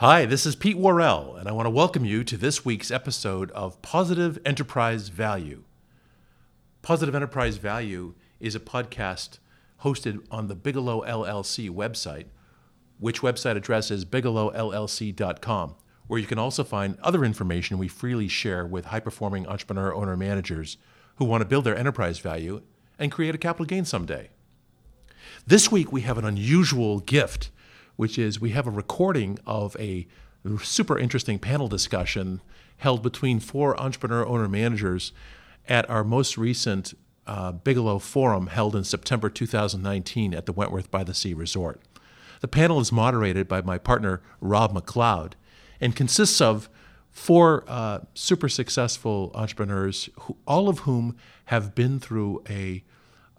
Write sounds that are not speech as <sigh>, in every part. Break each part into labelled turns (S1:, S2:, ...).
S1: Hi, this is Pete Worrell, and I want to welcome you to this week's episode of Positive Enterprise Value. Positive Enterprise Value is a podcast hosted on the Bigelow LLC website, which website address is bigelowllc.com, where you can also find other information we freely share with high performing entrepreneur owner managers who want to build their enterprise value and create a capital gain someday. This week, we have an unusual gift, which is we have a recording of a super interesting panel discussion held between four entrepreneur owner managers at our most recent uh, Bigelow Forum held in September 2019 at the Wentworth by the Sea Resort. The panel is moderated by my partner, Rob McLeod, and consists of four uh, super successful entrepreneurs, who, all of whom have been through a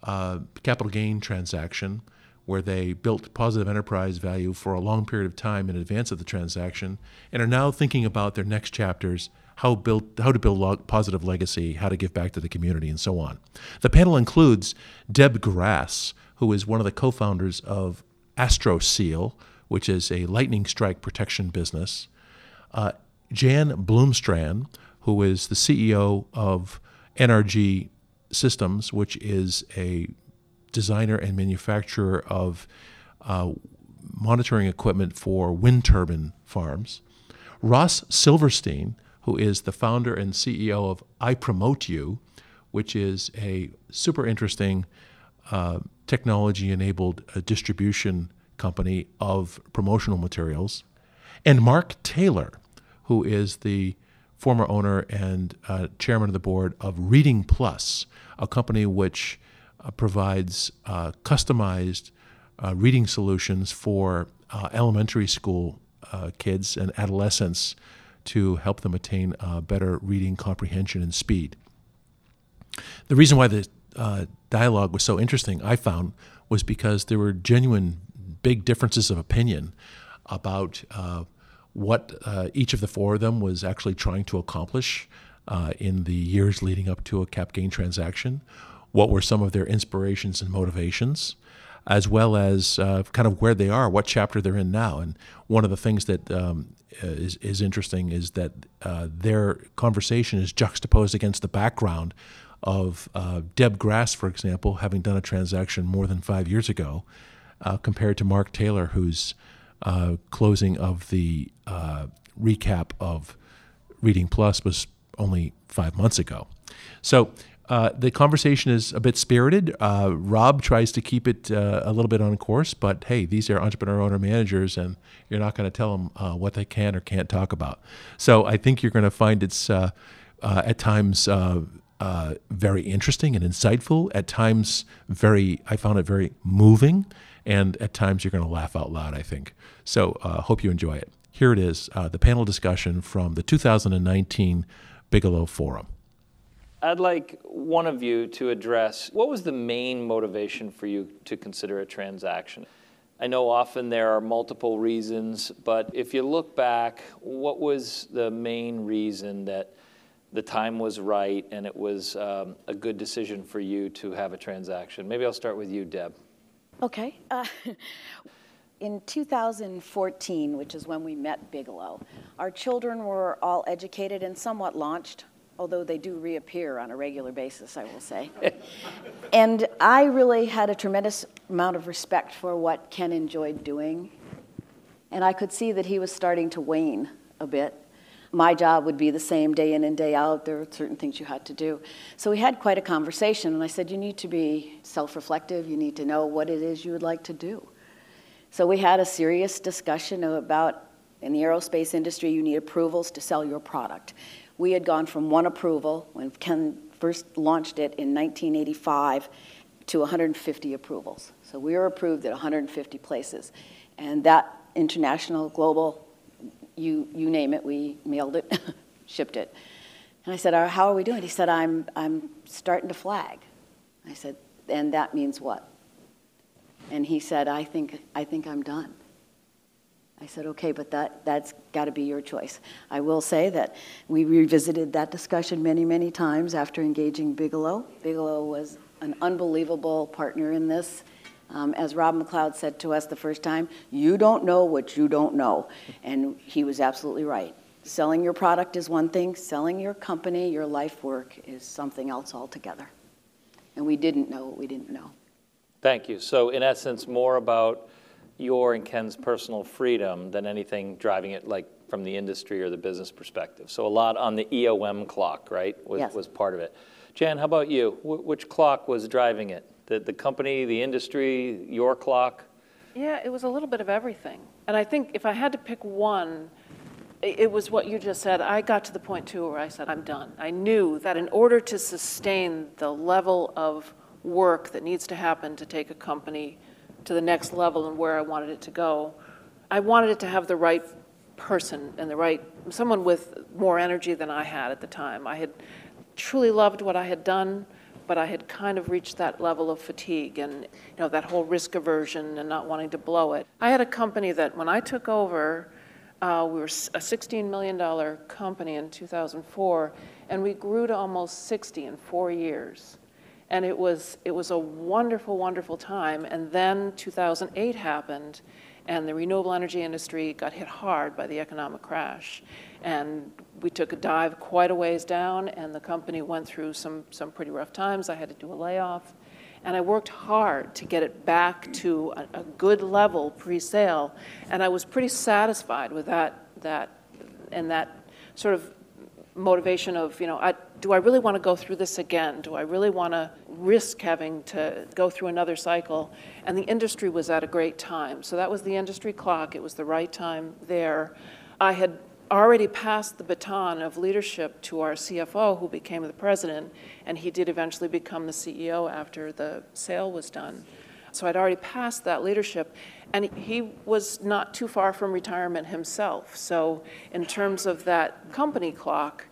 S1: uh, capital gain transaction where they built positive enterprise value for a long period of time in advance of the transaction and are now thinking about their next chapters how build how to build positive legacy how to give back to the community and so on. The panel includes deb grass who is one of the co-founders of astroseal which is a lightning strike protection business. Uh, jan Blomstrann who is the ceo of nrg Systems, which is a designer and manufacturer of uh, monitoring equipment for wind turbine farms. Ross Silverstein, who is the founder and CEO of iPromoteu, which is a super interesting uh, technology enabled uh, distribution company of promotional materials. And Mark Taylor, who is the former owner and uh, chairman of the board of Reading Plus, a company which provides uh, customized uh, reading solutions for uh, elementary school uh, kids and adolescents to help them attain better reading comprehension and speed. The reason why the dialogue was so interesting, I found, was because there were genuine big differences of opinion about what uh, each of the four of them was actually trying to accomplish uh, in the years leading up to a cap gain transaction, what were some of their inspirations and motivations, as well as uh, kind of where they are, what chapter they're in now. And one of the things that um, is, is interesting is that uh, their conversation is juxtaposed against the background of uh, Deb Grass, for example, having done a transaction more than five years ago, uh, compared to Mark Taylor, whose closing of the recap of Reading Plus was only five months ago. So uh, the conversation is a bit spirited. Uh, Rob tries to keep it uh, a little bit on course, but hey, these are entrepreneur owner managers, and you're not going to tell them uh, what they can or can't talk about. So I think you're going to find it's uh, at times very interesting and insightful. At times, very I found it very moving, and at times you're going to laugh out loud. I think so. hope you enjoy it. Here it is, the panel discussion from the 2019 Bigelow Forum.
S2: I'd like one of you to address what was the main motivation for you to consider a transaction? I know often there are multiple reasons, but if you look back, what was the main reason that the time was right and it was um, a good decision for you to have a transaction? Maybe I'll start with you, Deb.
S3: Okay. Uh, <laughs> in 2014, which is when we met Bigelow, our children were all educated and somewhat launched, although they do reappear on a regular basis, I will say. <laughs> and I really had a tremendous amount of respect for what Ken enjoyed doing. And I could see that he was starting to wane a bit. My job would be the same day in and day out. There were certain things you had to do. So we had quite a conversation, and I said, You need to be self reflective. You need to know what it is you would like to do. So we had a serious discussion about in the aerospace industry, you need approvals to sell your product. We had gone from one approval when Ken first launched it in 1985 to 150 approvals. So we were approved at 150 places. And that international, global, you, you name it, we mailed it, <laughs> shipped it. And I said, uh, How are we doing? He said, I'm, I'm starting to flag. I said, And that means what? And he said, I think, I think I'm done. I said, okay, but that, that's got to be your choice. I will say that we revisited that discussion many, many times after engaging Bigelow. Bigelow was an unbelievable partner in this. Um, as Rob McLeod said to us the first time, you don't know what you don't know. And he was absolutely right. Selling your product is one thing, selling your company, your life work is something else altogether. And we didn't know what we didn't know.
S2: Thank you. So, in essence, more about your and Ken's personal freedom than anything driving it, like from the industry or the business perspective. So, a lot on the EOM clock, right, was,
S3: yes.
S2: was part of it. Jan, how about you? Wh- which clock was driving it? The, the company, the industry, your clock?
S4: Yeah, it was a little bit of everything. And I think if I had to pick one, it was what you just said. I got to the point too where I said, I'm done. I knew that in order to sustain the level of work that needs to happen to take a company to the next level and where I wanted it to go, I wanted it to have the right person and the right, someone with more energy than I had at the time. I had truly loved what I had done, but I had kind of reached that level of fatigue and, you know, that whole risk aversion and not wanting to blow it. I had a company that when I took over, uh, we were a $16 million company in 2004, and we grew to almost 60 in four years. And it was, it was a wonderful, wonderful time. And then 2008 happened, and the renewable energy industry got hit hard by the economic crash. And we took a dive quite a ways down, and the company went through some, some pretty rough times. I had to do a layoff. And I worked hard to get it back to a, a good level pre-sale, and I was pretty satisfied with that, that, and that sort of motivation of, you know, I, do I really want to go through this again? Do I really want to risk having to go through another cycle? And the industry was at a great time. So that was the industry clock. It was the right time there. I had already passed the baton of leadership to our CFO, who became the president, and he did eventually become the CEO after the sale was done. So I'd already passed that leadership, and he was not too far from retirement himself. So, in terms of that company clock,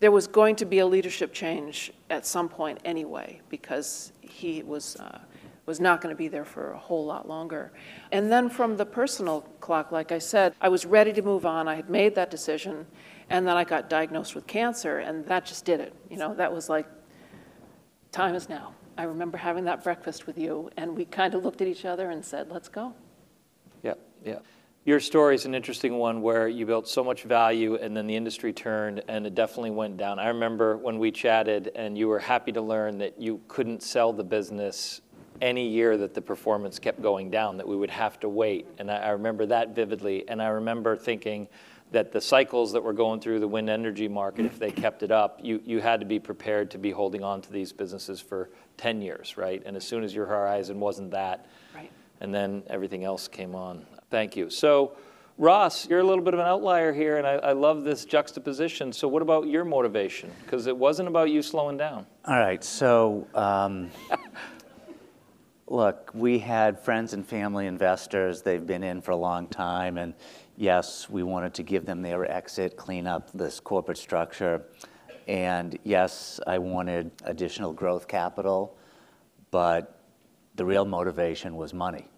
S4: there was going to be a leadership change at some point anyway, because he was. Uh, was not going to be there for a whole lot longer. And then from the personal clock, like I said, I was ready to move on. I had made that decision. And then I got diagnosed with cancer, and that just did it. You know, that was like, time is now. I remember having that breakfast with you, and we kind of looked at each other and said, let's go.
S2: Yeah, yeah. Your story is an interesting one where you built so much value and then the industry turned and it definitely went down. I remember when we chatted and you were happy to learn that you couldn't sell the business any year that the performance kept going down, that we would have to wait. And I, remember that vividly. And I remember thinking that the cycles that were going through the wind energy market, if they kept it up, you, you had to be prepared to be holding on to these businesses for 10 years, right? And as soon as your horizon wasn't that,
S4: right.
S2: and then everything else came on. Thank you. So, Ross, you're a little bit of an outlier here, and I, I love this juxtaposition. So, what about your motivation? Because it wasn't about you slowing down.
S5: All right. So, um, look, we had friends and family investors. They've been in for a long time. And yes, we wanted to give them their exit, clean up this corporate structure. And yes, I wanted additional growth capital. But the real motivation was money.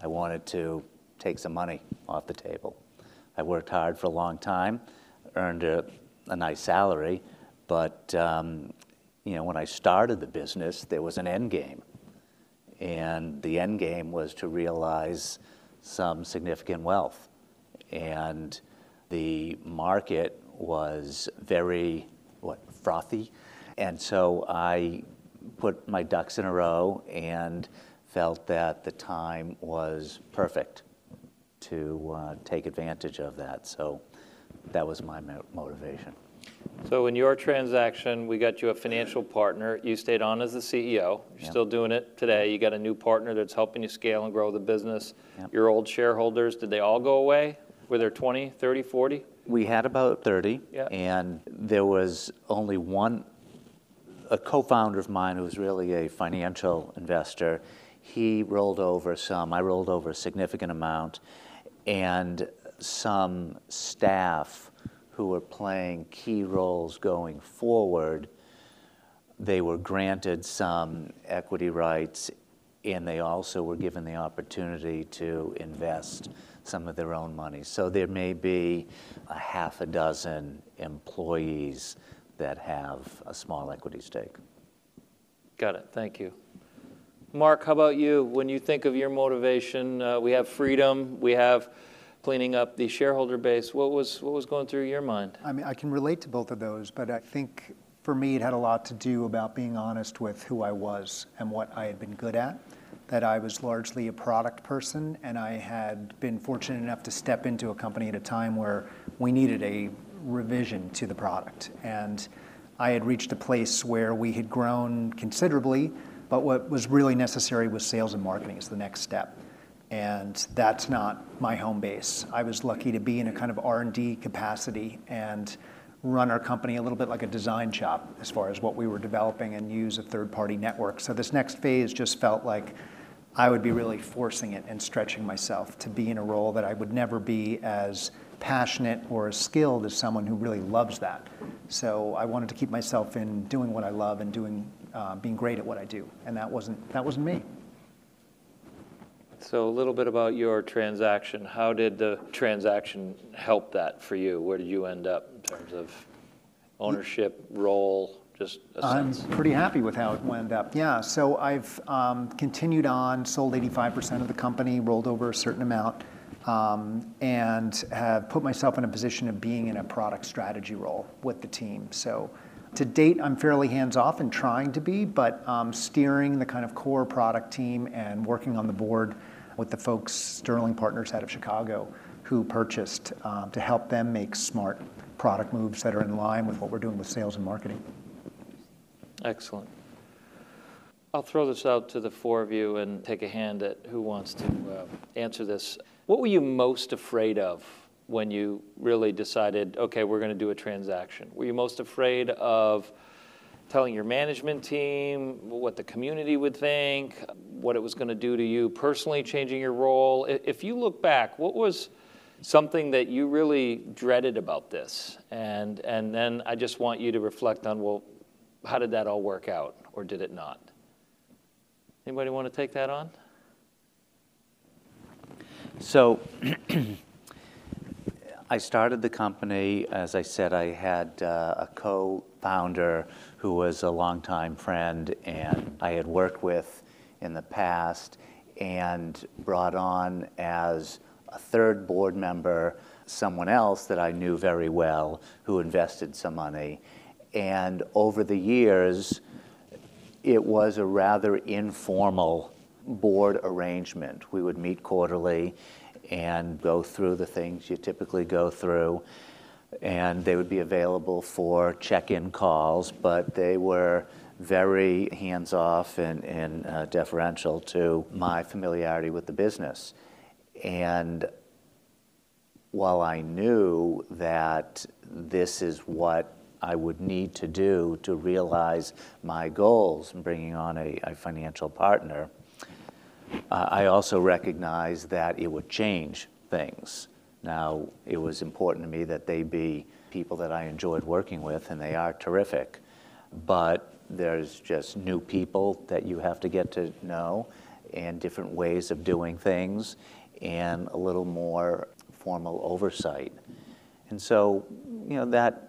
S5: I wanted to take some money off the table. I worked hard for a long time, earned a, a nice salary. But um, you know, when I started the business, there was an end game and the end game was to realize some significant wealth. And the market was very, what, frothy. And so I put my ducks in a row and felt that the time was perfect to uh, take advantage of that. So that was my motivation.
S2: So in your transaction, we got you a financial partner. You stayed on as the CEO. You're
S5: Yep.
S2: still doing it today. You got a new partner that's helping you scale and grow the business.
S5: Yep.
S2: Your old shareholders, did they all go away? Were there 20, 30, 40?
S5: We had about 30,
S2: Yeah.
S5: and there was only one, a co-founder of mine who was really a financial investor. He rolled over some, I rolled over a significant amount, and some staff who were playing key roles going forward, they were granted some equity rights, and they also were given the opportunity to invest some of their own money. So there may be a half a dozen employees that have a small equity stake.
S2: Got it. Thank you. Mark, how about you? When you think of your motivation, uh, we have freedom, we have cleaning up the shareholder base. What was what was going through your mind?
S6: I mean, I can relate to both of those, but I think for me it had a lot to do about being honest with who I was and what I had been good at. That I was largely a product person, and I had been fortunate enough to step into a company at a time where we needed a revision to the product. And I had reached a place where we had grown considerably, but what was really necessary was sales and marketing as the next step. And that's not my home base. I was lucky to be in a kind of R&D capacity and run our company a little bit like a design shop as far as what we were developing and use a third-party network. So this next phase just felt like I would be really forcing it and stretching myself to be in a role that I would never be as passionate or as skilled as someone who really loves that. So I wanted to keep myself in doing what I love and doing uh, being great at what I do, and that wasn't that wasn't me.
S2: So a little bit about your transaction. How did the transaction help that for you? Where did you end up in terms of ownership, role, just a
S6: I'm pretty happy with how it wound up. Yeah, so I've um, continued on, sold 85% of the company, rolled over a certain amount, um, and have put myself in a position of being in a product strategy role with the team. So to date, I'm fairly hands-off and trying to be, but um, steering the kind of core product team and working on the board with the folks, Sterling Partners out of Chicago, who purchased um, to help them make smart product moves that are in line with what we're doing with sales and marketing.
S2: Excellent. I'll throw this out to the four of you and take a hand at who wants to uh, answer this. What were you most afraid of when you really decided, okay, we're going to do a transaction? Were you most afraid of telling your management team what the community would think, what it was going to do to you personally, changing your role? If you look back, what was something that you really dreaded about this? And, and then I just want you to reflect on, well, how did that all work out, or did it not? Anybody want to take that on?
S5: So <clears throat> I started the company, as I said, I had uh, a co-founder who was a longtime friend and I had worked with in the past and brought on as a third board member someone else that I knew very well who invested some money. And over the years, it was a rather informal board arrangement. We would meet quarterly and go through the things you typically go through. And they would be available for check in calls, but they were very hands off and, and uh, deferential to my familiarity with the business. And while I knew that this is what I would need to do to realize my goals in bringing on a, a financial partner, uh, I also recognized that it would change things. Now, it was important to me that they be people that I enjoyed working with, and they are terrific. But there's just new people that you have to get to know, and different ways of doing things, and a little more formal oversight. And so, you know, that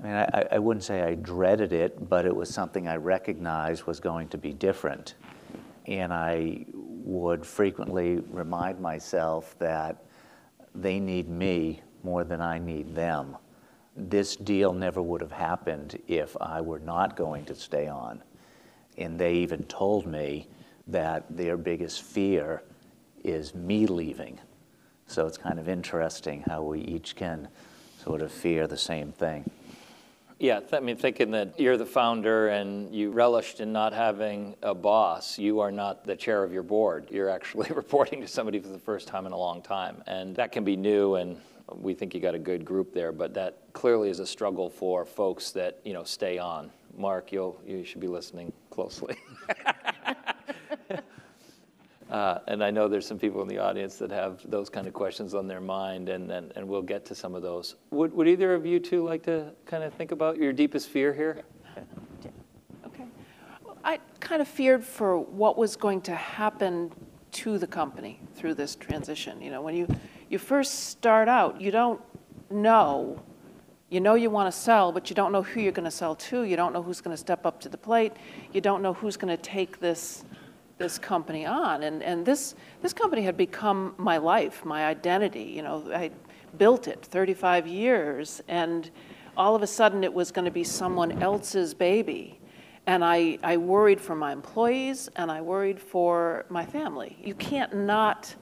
S5: I mean, I, I wouldn't say I dreaded it, but it was something I recognized was going to be different. And I would frequently remind myself that they need me more than I need them. This deal never would have happened if I were not going to stay on. And they even told me that their biggest fear is me leaving. So it's kind of interesting how we each can sort of fear the same thing.
S2: Yeah, I mean, thinking that you're the founder and you relished in not having a boss, you are not the chair of your board. You're actually <laughs> reporting to somebody for the first time in a long time. And that can be new, and we think you got a good group there, but that clearly is a struggle for folks that, you know, stay on. Mark, you'll, you should be listening closely. <laughs> Uh, and I know there's some people in the audience that have those kind of questions on their mind, and, and, and we'll get to some of those. Would, would either of you two like to kind of think about your deepest fear here?
S4: Okay. I kind of feared for what was going to happen to the company through this transition. You know, when you, you first start out, you don't know You know you want to sell, but you don't know who you're going to sell to. You don't know who's going to step up to the plate. You don't know who's going to take this this company on. And, and this, this company had become my life, my identity. You know, I built it 35 years, and all of a sudden it was going to be someone else's baby. And I, I worried for my employees and I worried for my family. You can't not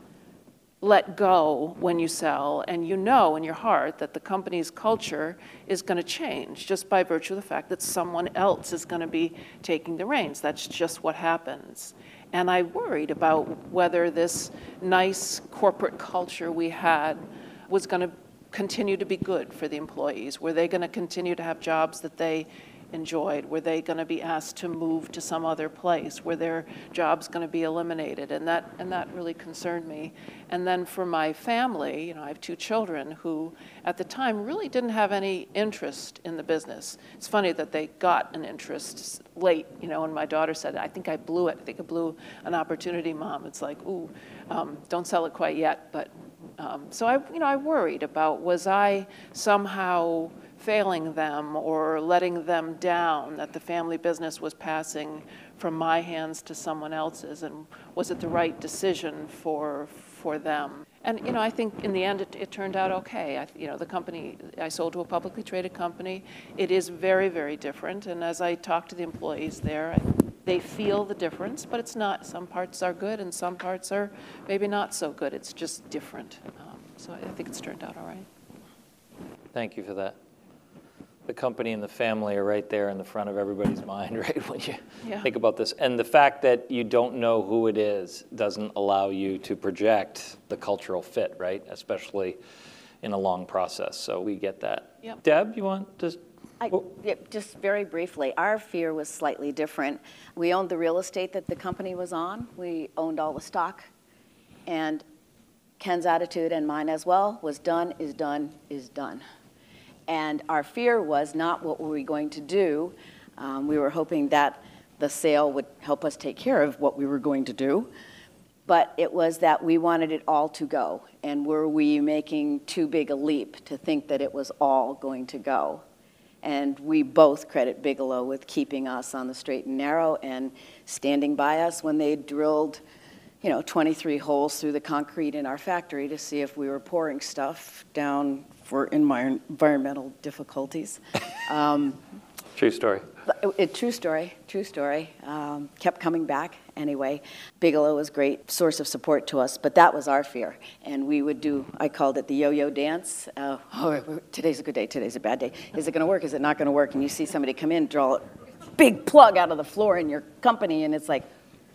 S4: let go when you sell, and you know in your heart that the company's culture is going to change just by virtue of the fact that someone else is going to be taking the reins. That's just what happens. And I worried about whether this nice corporate culture we had was going to continue to be good for the employees. Were they going to continue to have jobs that they enjoyed? Were they going to be asked to move to some other place? Were their jobs going to be eliminated? And that, and that really concerned me. And then for my family, you know, I have two children who at the time really didn't have any interest in the business. It's funny that they got an interest late, you know, and my daughter said, I think I blew it. I think I blew an opportunity, Mom. It's like, ooh, um, don't sell it quite yet. But um, so I, you know, I worried about was I somehow failing them or letting them down, that the family business was passing from my hands to someone else's, and was it the right decision for, for them? And you know, I think in the end it, it turned out okay. I, you know, the company I sold to a publicly traded company. It is very, very different. And as I talk to the employees there, I, they feel the difference. But it's not. Some parts are good, and some parts are maybe not so good. It's just different. Um, so I think it's turned out all right.
S2: Thank you for that the company and the family are right there in the front of everybody's <laughs> mind, right? When you yeah. think about this. And the fact that you don't know who it is doesn't allow you to project the cultural fit, right? Especially in a long process. So we get that.
S4: Yep.
S2: Deb, you want to?
S3: I, oh. yeah, just very briefly, our fear was slightly different. We owned the real estate that the company was on. We owned all the stock. And Ken's attitude and mine as well was done is done is done. And our fear was not what were we going to do. Um, we were hoping that the sale would help us take care of what we were going to do. But it was that we wanted it all to go. And were we making too big a leap to think that it was all going to go? And we both credit Bigelow with keeping us on the straight and narrow and standing by us when they drilled, you know, 23 holes through the concrete in our factory to see if we were pouring stuff down for environmental difficulties. <laughs> Um,
S2: true story.
S3: It, it, true story, true story. Um, kept coming back anyway. Bigelow was a great source of support to us, but that was our fear. And we would do, I called it the yo yo dance. Uh, <laughs> oh, today's a good day, today's a bad day. Is it going to work? Is it not going to work? And you see somebody come in, draw a big plug out of the floor in your company, and it's like,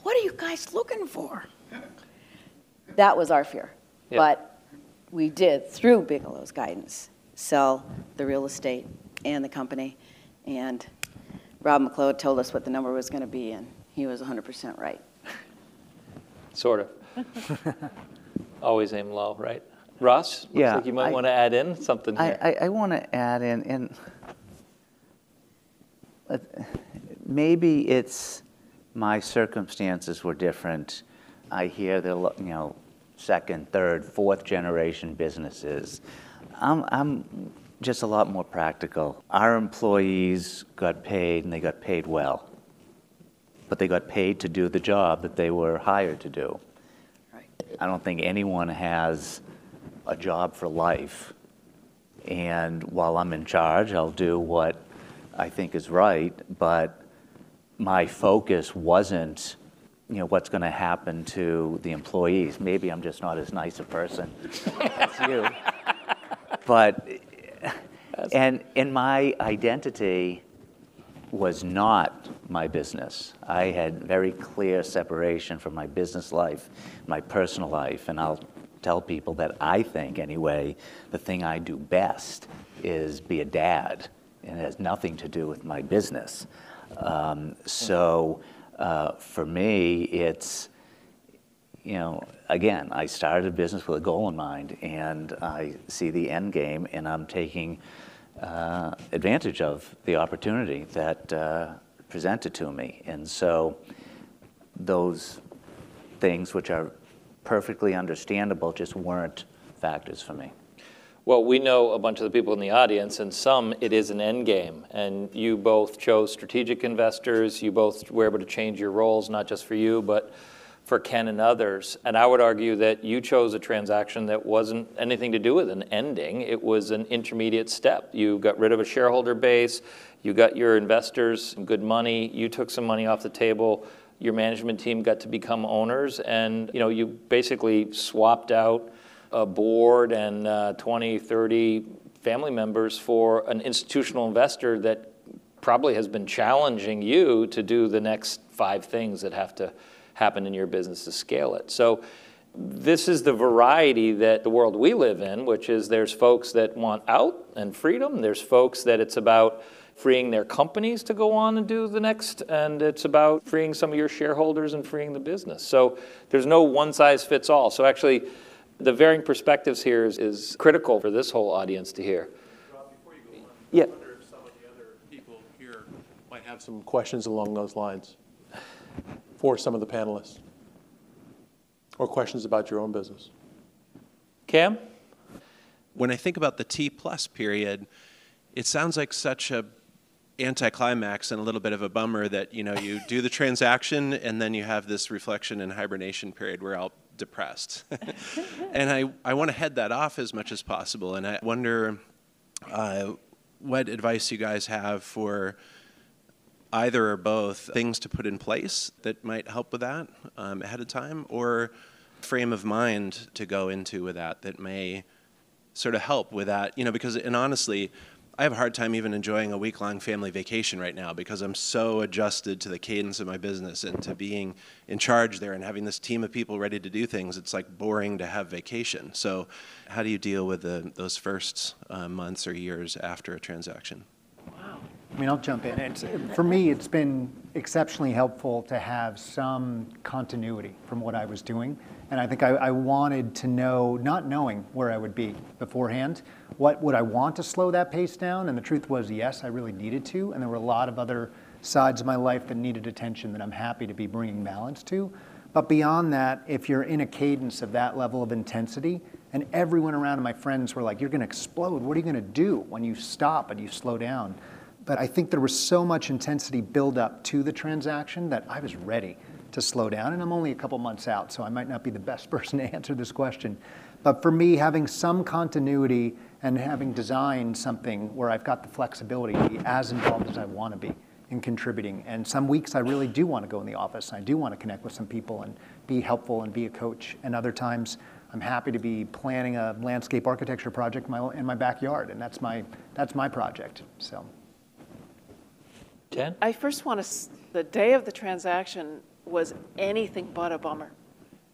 S3: what are you guys looking for? That was our fear. Yep. But we did, through Bigelow's guidance, sell the real estate and the company. And Rob McLeod told us what the number was going to be, and he was 100% right. <laughs>
S2: Sort of. <laughs> Always aim low, right? Ross, looks yeah, like you might I, want to add in something here.
S5: I, I, I want to add in, and uh, maybe it's my circumstances were different. I hear the, you know, second, third, fourth generation businesses. I'm, I'm just a lot more practical. Our employees got paid and they got paid well, but they got paid to do the job that they were hired to do. Right. I don't think anyone has a job for life. And while I'm in charge, I'll do what I think is right, but my focus wasn't you know, what's going to happen to the employees. Maybe I'm just not as nice a person as you. But, and, and my identity was not my business. I had very clear separation from my business life, my personal life, and I'll tell people that I think, anyway, the thing I do best is be a dad, and it has nothing to do with my business. Um, so uh, for me, it's, you know, again, I started a business with a goal in mind, and I see the end game, and I'm taking uh, advantage of the opportunity that uh, presented to me. And so those things which are perfectly understandable just weren't factors for me.
S2: Well, we know a bunch of the people in the audience, and some it is an end game. And you both chose strategic investors. You both were able to change your roles, not just for you, but for Ken and others. And I would argue that you chose a transaction that wasn't anything to do with an ending, it was an intermediate step. You got rid of a shareholder base, you got your investors some good money, you took some money off the table. Your management team got to become owners, and you know you basically swapped out a board and uh, 20, 30 family members for an institutional investor that probably has been challenging you to do the next five things that have to happen in your business to scale it. So this is the variety that the world we live in, which is there's folks that want out and freedom. There's folks that it's about freeing their companies to go on and do the next, and it's about freeing some of your shareholders and freeing the business. So there's no one size fits all. So actually, the varying perspectives here is, is critical for this whole audience to hear.
S1: Rob, before you go on,
S2: Yeah.
S1: I wonder if some of the other people here might have some questions along those lines for some of the panelists, or questions about your own business.
S2: Cam?
S7: when I think about the T plus period, it sounds like such a anticlimax and a little bit of a bummer that you know you do the transaction and then you have this reflection and hibernation period where you're all depressed. <laughs> <laughs> and I, I want to head that off as much as possible. And I wonder uh, what advice you guys have for either or both things to put in place that might help with that um, ahead of time or frame of mind to go into with that that may sort of help with that you know because and honestly i have a hard time even enjoying a week long family vacation right now because i'm so adjusted to the cadence of my business and to being in charge there and having this team of people ready to do things it's like boring to have vacation so how do you deal with the, those first uh, months or years after a transaction Wow.
S6: I mean, I'll jump in. It's, for me, it's been exceptionally helpful to have some continuity from what I was doing. And I think I, I wanted to know, not knowing where I would be beforehand, what would I want to slow that pace down? And the truth was, yes, I really needed to. And there were a lot of other sides of my life that needed attention that I'm happy to be bringing balance to. But beyond that, if you're in a cadence of that level of intensity, and everyone around my friends were like, you're going to explode. What are you going to do when you stop and you slow down? But I think there was so much intensity build up to the transaction that I was ready to slow down. And I'm only a couple months out, so I might not be the best <laughs> person to answer this question. But for me, having some continuity and having designed something where I've got the flexibility to be as involved as I want to be in contributing. And some weeks I really do want to go in the office. And I do want to connect with some people and be helpful and be a coach. And other times I'm happy to be planning a landscape architecture project in my, in my backyard. And that's my, that's my project. So.
S2: Jen?
S4: I first want to, the day of the transaction was anything but a bummer.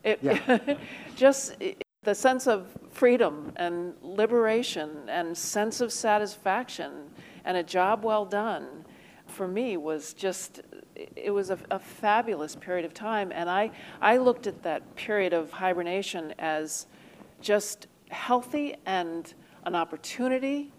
S4: It,
S6: Yeah. <laughs>
S4: just the sense of freedom and liberation and sense of satisfaction and a job well done for me was just it was a, a fabulous period of time and I, I looked at that period of hibernation as just healthy and an opportunity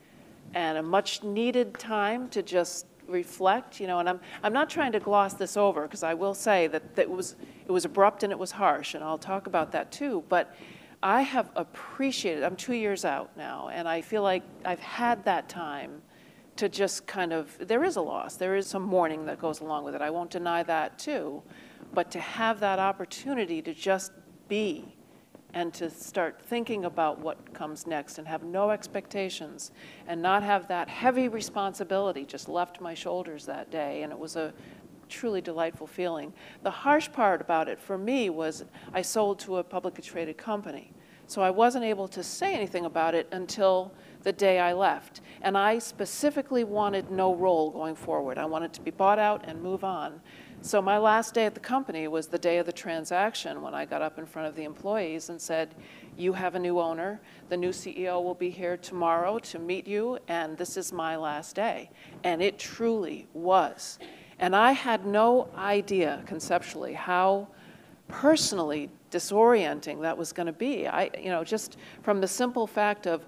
S4: and a much needed time to just reflect, you know, and I'm, I'm not trying to gloss this over because I will say that, that it, was, it was abrupt and it was harsh, and I'll talk about that too. But I have appreciated, I'm two years out now, and I feel like I've had that time to just kind of, there is a loss, there is some mourning that goes along with it. I won't deny that too. But to have that opportunity to just be and to start thinking about what comes next and have no expectations and not have that heavy responsibility just left my shoulders that day. And it was a truly delightful feeling. The harsh part about it for me was I sold to a publicly traded company. So I wasn't able to say anything about it until the day I left. And I specifically wanted no role going forward. I wanted to be bought out and move on. So my last day at the company was the day of the transaction when I got up in front of the employees and said, You have a new owner. The new CEO will be here tomorrow to meet you, and this is my last day. And it truly was. And I had no idea conceptually how personally disorienting that was going to be. I, you know, just from the simple fact of,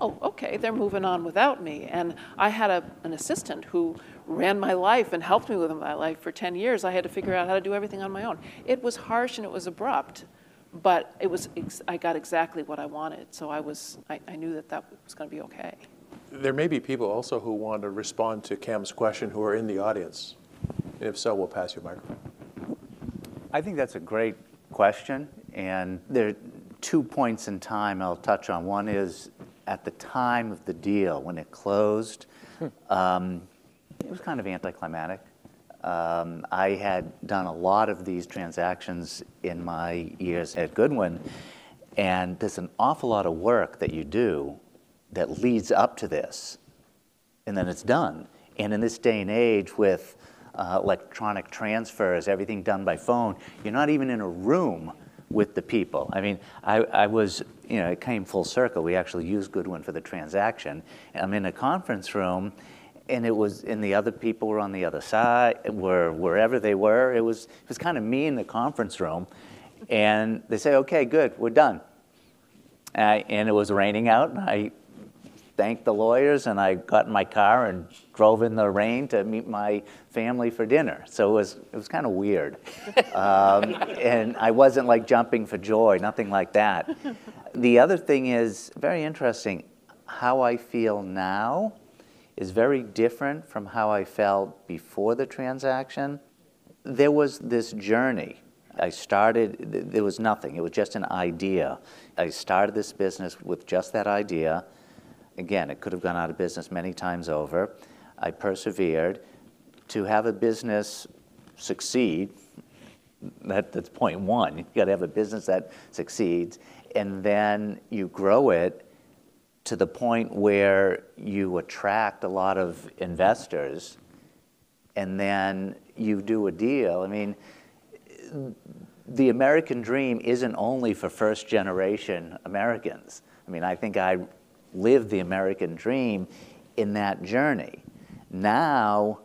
S4: oh, okay, they're moving on without me. And I had a, an assistant who ran my life and helped me with my life for 10 years. I had to figure out how to do everything on my own. It was harsh and it was abrupt, but it was, ex- I got exactly what I wanted, so I was, I, I knew that that was going to be okay.
S1: There may be people also who want to respond to Cam's question who are in the audience. If so, we'll pass you a microphone.
S5: I think that's a great question, and there are two points in time I'll touch on. One is at the time of the deal, when it closed, um, it was kind of anticlimactic. Um, I had done a lot of these transactions in my years at Goodwin, and there's an awful lot of work that you do that leads up to this, and then it's done. And in this day and age, with uh, electronic transfers, everything done by phone, you're not even in a room with the people. I mean, I, I was, you know, it came full circle. We actually used Goodwin for the transaction. I'm in a conference room, and it was, and the other people were on the other side, were wherever they were. It was, it was kind of me in the conference room, and they say, "Okay, good, we're done." Uh, and it was raining out, and I thanked the lawyers, and I got in my car and drove in the rain to meet my family for dinner. So it was, it was kind of weird. <laughs> Um, and I wasn't like jumping for joy, nothing like that. The other thing is very interesting. How I feel now is very different from how I felt before the transaction. There was this journey. I started, there was nothing, it was just an idea. I started this business with just that idea. Again, it could have gone out of business many times over. I persevered. To have a business succeed, that, that's point one. You got to have a business that succeeds, and then you grow it to the point where you attract a lot of investors, and then you do a deal. I mean, the American dream isn't only for first generation Americans. I mean, I think I lived the American dream in that journey. Now,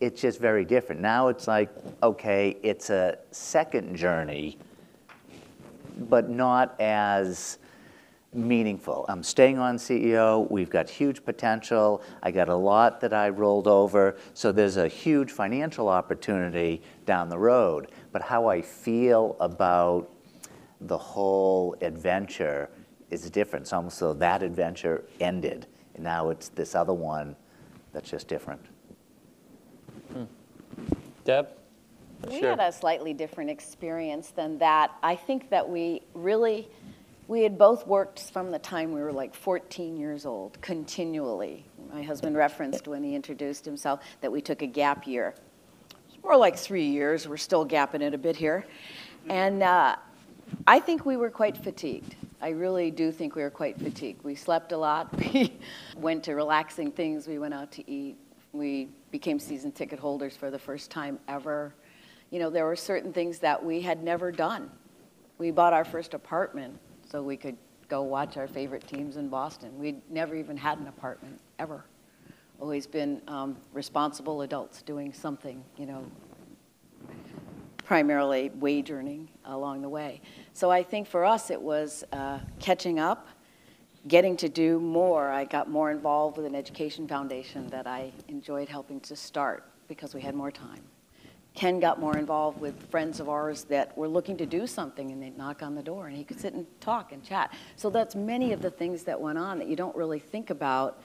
S5: it's just very different. Now it's like, okay, it's a second journey, but not as meaningful. I'm staying on CEO. We've got huge potential. I got a lot that I rolled over. So there's a huge financial opportunity down the road. But how I feel about the whole adventure is different. It's almost so that adventure ended, and now it's this other one that's just different. Hmm.
S2: Deb?
S3: We
S2: Sure.
S3: had a slightly different experience than that. I think that we really, we had both worked from the time we were like 14 years old, continually. My husband referenced when he introduced himself that we took a gap year. It's more like three years. We're still gapping it a bit here. And uh, I think we were quite fatigued. I really do think we were quite fatigued. We slept a lot. <laughs> We went to relaxing things. We went out to eat. We became season ticket holders for the first time ever. You know, there were certain things that we had never done. We bought our first apartment so we could go watch our favorite teams in Boston. We'd never even had an apartment, ever. Always been um, responsible adults doing something, you know, primarily wage earning along the way. So I think for us it was uh, catching up, getting to do more. I got more involved with an education foundation that I enjoyed helping to start because we had more time. Ken got more involved with friends of ours that were looking to do something and they'd knock on the door and he could sit and talk and chat. So that's many of the things that went on that you don't really think about.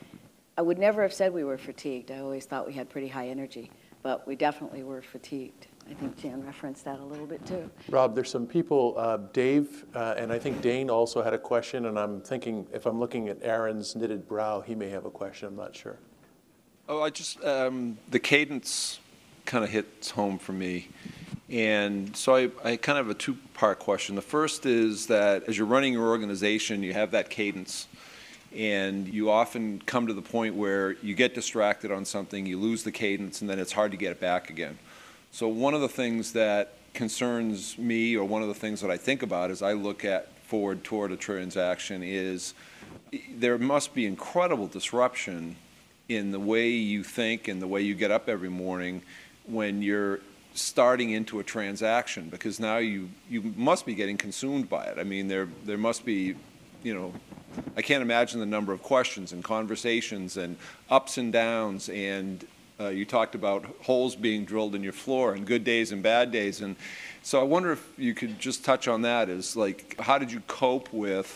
S3: I would never have said we were fatigued. I always thought we had pretty high energy, but we definitely were fatigued. I think Jan referenced that a little bit too.
S1: Rob, there's some people, uh, Dave, uh, and I think Dane also had a question, and I'm thinking, if I'm looking at Aaron's knitted brow, he may have a question, I'm not sure.
S8: Oh, I just, um, the cadence kind of hits home for me. And so I, I kind of have a two part question. The first is that as you're running your organization, you have that cadence. And you often come to the point where you get distracted on something, you lose the cadence, and then it's hard to get it back again. So, one of the things that concerns me, or one of the things that I think about as I look at forward toward a transaction, is there must be incredible disruption in the way you think and the way you get up every morning when you're starting into a transaction because now you you must be getting consumed by it. I mean there there must be you know I can't imagine the number of questions and conversations and ups and downs and Uh, you talked about holes being drilled in your floor and good days and bad days. And so I wonder if you could just touch on that is like, how did you cope with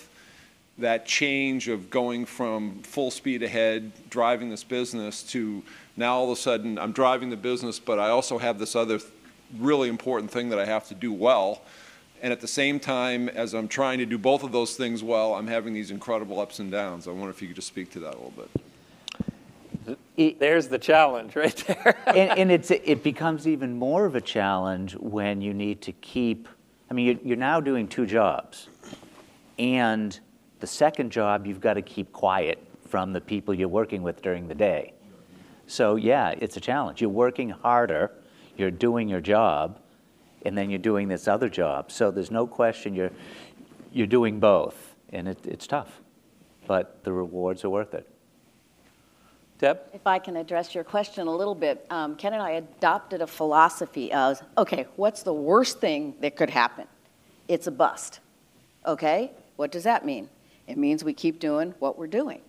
S8: that change of going from full speed ahead, driving this business, to now all of a sudden I'm driving the business, but I also have this other really important thing that I have to do well. And at the same time, as I'm trying to do both of those things well, I'm having these incredible ups and downs. I wonder if you could just speak to that a little bit.
S5: It-
S2: There's the challenge right there. <laughs>
S5: and, and it's, it becomes even more of a challenge when you need to keep, I mean, you're, you're now doing two jobs. And the second job, you've got to keep quiet from the people you're working with during the day. So, yeah, it's a challenge. You're working harder, you're doing your job, and then you're doing this other job. So, there's no question you're, you're doing both, and it, it's tough. But the rewards are worth it.
S2: Deb?
S3: If I can address your question a little bit, um, Ken and I adopted a philosophy of, okay, what's the worst thing that could happen? It's a bust. Okay, what does that mean? It means we keep doing what we're doing.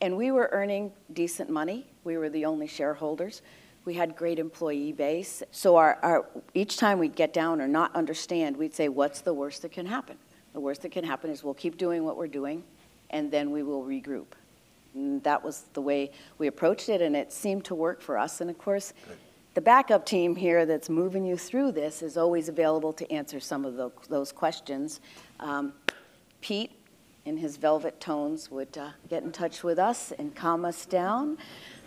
S3: And we were earning decent money. We were the only shareholders. We had great employee base. So our, our, each time we'd get down or not understand, we'd say, what's the worst that can happen? The worst that can happen is we'll keep doing what we're doing, and then we will regroup. And that was the way we approached it, and it seemed to work for us. And of course, the backup team here that's moving you through this is always available to answer some of tho- those questions. Um, Pete, in his velvet tones, would uh, get in touch with us and calm us down.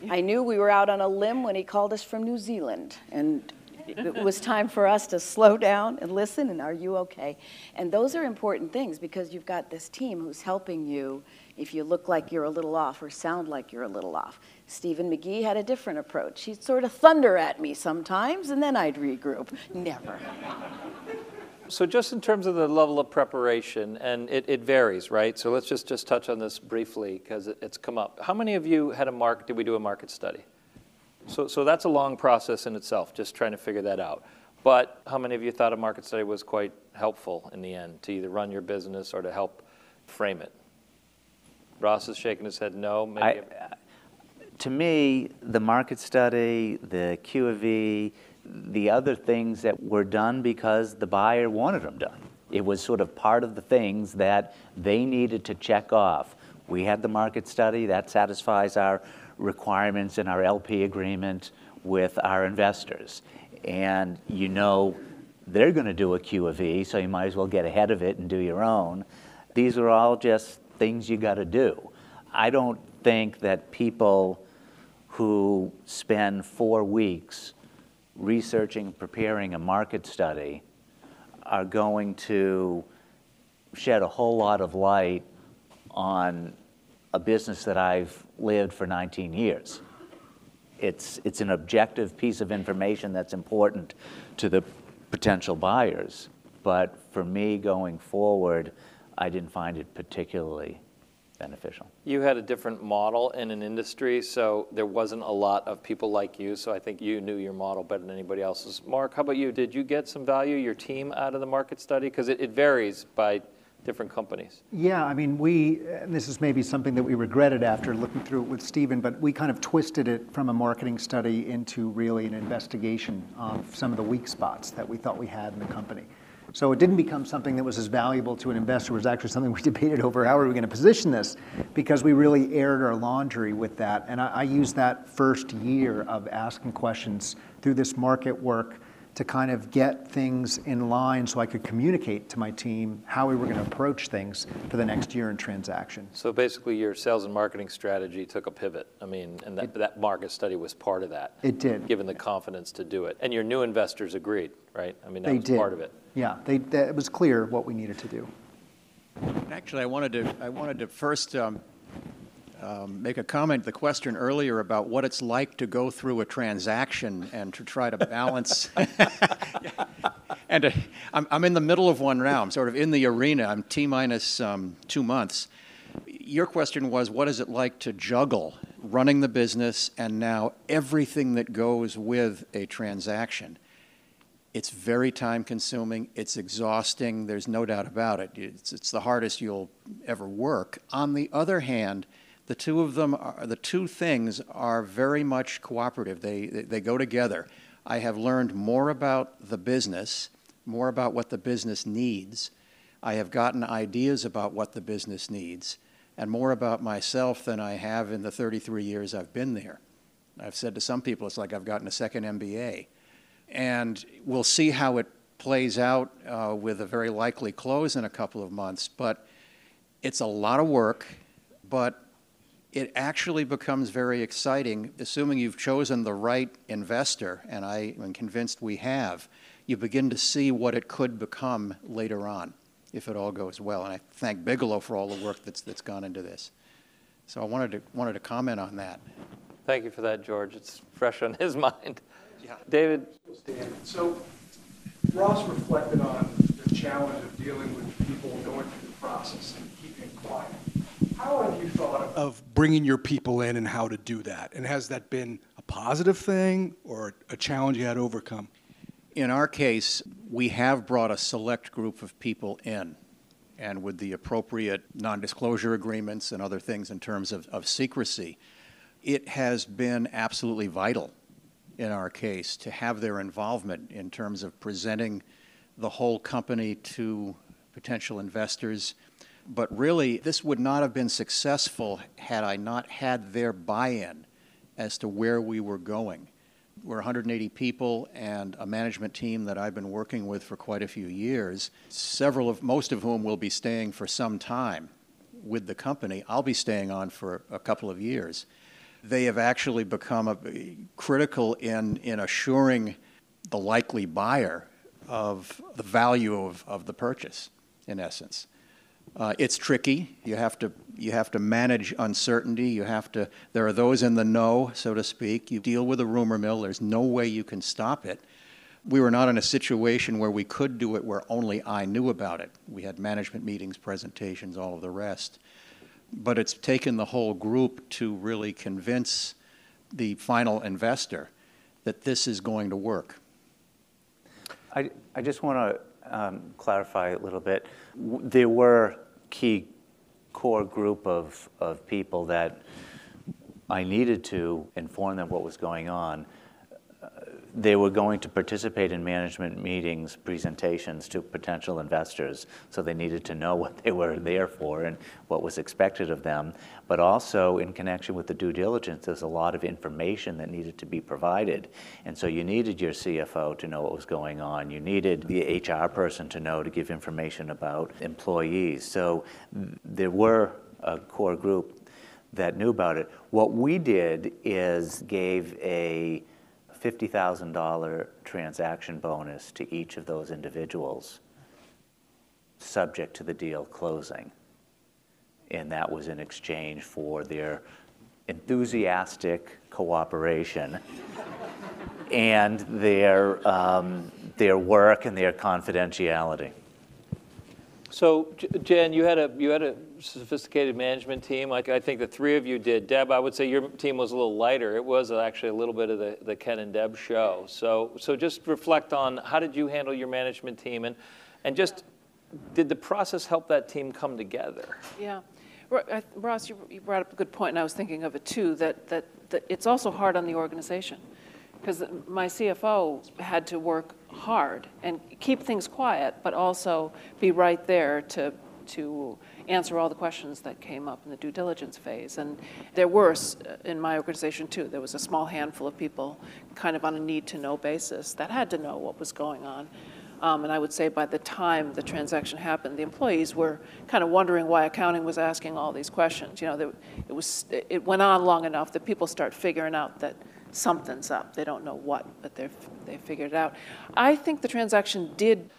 S3: I knew we were out on a limb when he called us from New Zealand, and it was time for us to slow down and listen and are you okay? And those are important things because you've got this team who's helping you if you look like you're a little off or sound like you're a little off. Stephen McGee had a different approach. He'd sort of thunder at me sometimes and then I'd regroup. Never.
S2: So just in terms of the level of preparation, and it, it varies, right? So let's just, just touch on this briefly because it, it's come up. How many of you had a mark? did we do a market study? So, so that's a long process in itself, just trying to figure that out. But how many of you thought a market study was quite helpful in the end to either run your business or to help frame it? Ross is shaking his head no.
S5: I, to me, the market study, the Q of E, the other things that were done because the buyer wanted them done. It was sort of part of the things that they needed to check off. We had the market study, that satisfies our requirements in our LP agreement with our investors. And you know they're going to do a Q of E, so you might as well get ahead of it and do your own. These are all just things you got to do. I don't think that people who spend four weeks researching, preparing a market study are going to shed a whole lot of light on a business that I've lived for 19 years. It's, it's an objective piece of information that's important to the potential buyers. But for me going forward, I didn't find it particularly beneficial.
S2: You had a different model in an industry, so there wasn't a lot of people like you. So I think you knew your model better than anybody else's. Mark, how about you? Did you get some value, your team, out of the market study? Because it, it varies by different companies.
S6: Yeah, I mean, we, and this is maybe something that we regretted after looking through it with Stephen, but we kind of twisted it from a marketing study into really an investigation of some of the weak spots that we thought we had in the company. So it didn't become something that was as valuable to an investor. It was actually something we <laughs> debated over how are we going to position this because we really aired our laundry with that. And I, I used that first year of asking questions through this market work to kind of get things in line so I could communicate to my team how we were going to approach things for the next year in transaction.
S2: So basically, your sales and marketing strategy took a pivot. I mean, and that, that market study was part of that.
S6: It did.
S2: Given the confidence to do it. And your new investors agreed, right? I mean, that
S6: They
S2: was
S6: did.
S2: part of it.
S6: Yeah, they, that, it was clear what we needed to do.
S9: Actually, I wanted to, I wanted to first um, um, make a comment, the question earlier about what it's like to go through a transaction and to try to balance. <laughs> and uh, I'm, I'm in the middle of one now. I'm sort of in the arena. I'm T minus um, two months. Your question was, what is it like to juggle running the business and now everything that goes with a transaction? It's very time consuming, it's exhausting, there's no doubt about it. It's, it's the hardest you'll ever work. On the other hand, The two of them, are, the two things are very much cooperative. They, they, they go together. I have learned more about the business, more about what the business needs. I have gotten ideas about what the business needs, and more about myself than I have in the 33 years I've been there. I've said to some people, it's like I've gotten a second MBA. And we'll see how it plays out uh, with a very likely close in a couple of months. But it's a lot of work, but it actually becomes very exciting, assuming you've chosen the right investor, and I am convinced we have. You begin to see what it could become later on if it all goes well. And I thank Bigelow for all the work that's, that's gone into this. So I wanted to, wanted to comment on that.
S2: Thank you for that, George. It's fresh on his <laughs> mind. Yeah. David?
S10: So Ross reflected on the challenge of dealing with people going through the process and keeping quiet. How have you thought of bringing your people in and how to do that? And has that been a positive thing or a challenge you had to overcome?
S9: In our case, we have brought a select group of people in, and with the appropriate non disclosure agreements and other things in terms of, of secrecy, it has been absolutely vital in our case to have their involvement in terms of presenting the whole company to potential investors. But really, this would not have been successful had I not had their buy in as to where we were going. We're 180 people and a management team that I've been working with for quite a few years, several of most of whom will be staying for some time with the company. I'll be staying on for a couple of years. They have actually become a, critical in, in assuring the likely buyer of the value of, of the purchase, in essence. Uh, it's tricky. You have to you have to manage uncertainty. You have to. There are those in the know, so to speak. You deal with a rumor mill. There's no way you can stop it. We were not in a situation where we could do it where only I knew about it. We had management meetings, presentations, all of the rest. But it's taken the whole group to really convince the final investor that this is going to work.
S5: I, I just want to um, clarify a little bit. There were key core group of, of people that I needed to inform them what was going on they were going to participate in management meetings, presentations to potential investors, so they needed to know <laughs> what they were there for and what was expected of them. But also, in connection with the due diligence, there's a lot of information that needed to be provided. And so, you needed your CFO to know what was going on, you needed the HR person to know to give information about employees. So, there were a core group that knew about it. What we did is gave a $50,000 transaction bonus to each of those individuals, subject to the deal closing. And that was in exchange for their enthusiastic cooperation and their, um, their work and their confidentiality.
S2: So, Jen, you had a you had a sophisticated management team. Like I think the three of you did. Deb, I would say your team was a little lighter. It was actually a little bit of the, the Ken and Deb show. So, so just reflect on how did you handle your management team, and and just did the process help that team come together?
S4: Yeah. Ross, you brought up a good point, and I was thinking of it too. That that, that it's also hard on the organization because my CFO had to work hard and keep things quiet, but also be right there to to answer all the questions that came up in the due diligence phase. And there were, in my organization too, there was a small handful of people kind of on a need to know basis that had to know what was going on. Um, and I would say by the time the transaction happened, the employees were kind of wondering why accounting was asking all these questions. You know, it, was, it went on long enough that people start figuring out that something's up. They don't know what, but they've, they figured it out. I think the transaction did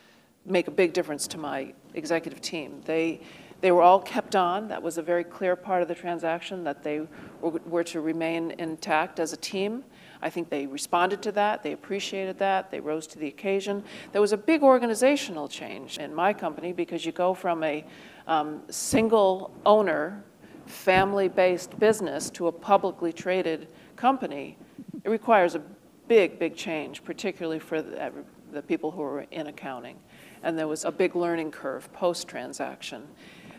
S4: make a big difference to my executive team. They, they were all kept on. That was a very clear part of the transaction, that they were, were to remain intact as a team. I think they responded to that. They appreciated that. They rose to the occasion. There was a big organizational change in my company because you go from a um, single owner, family based business to a publicly traded company it requires a big, big change, particularly for the, the people who are in accounting. And there was a big learning curve post transaction.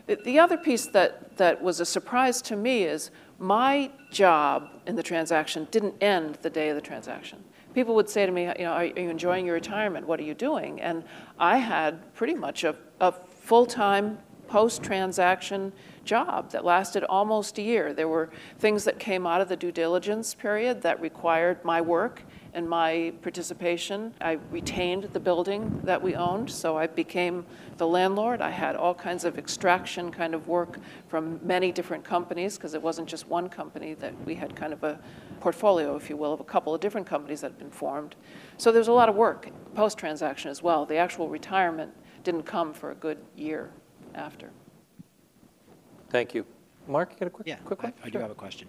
S4: The- The other piece that, that was a surprise to me is my job in the transaction didn't end the day of the transaction. People would say to me, you know, are you enjoying your retirement? What are you doing? And I had pretty much a, a full-time post-transaction job that lasted almost a year. There were things that came out of the due diligence period that required my work and my participation. I retained the building that we owned, so I became the landlord. I had all kinds of extraction kind of work from many different companies, because it wasn't just one company, that we had kind of a portfolio, if you will, of a couple of different companies that had been formed. So there's a lot of work post-transaction as well. The actual retirement didn't come for a good year after.
S2: Thank you. Mark, you got a quick,
S11: Yeah,
S2: quick
S11: I
S2: one?
S11: I do
S2: Sure.
S11: have a question.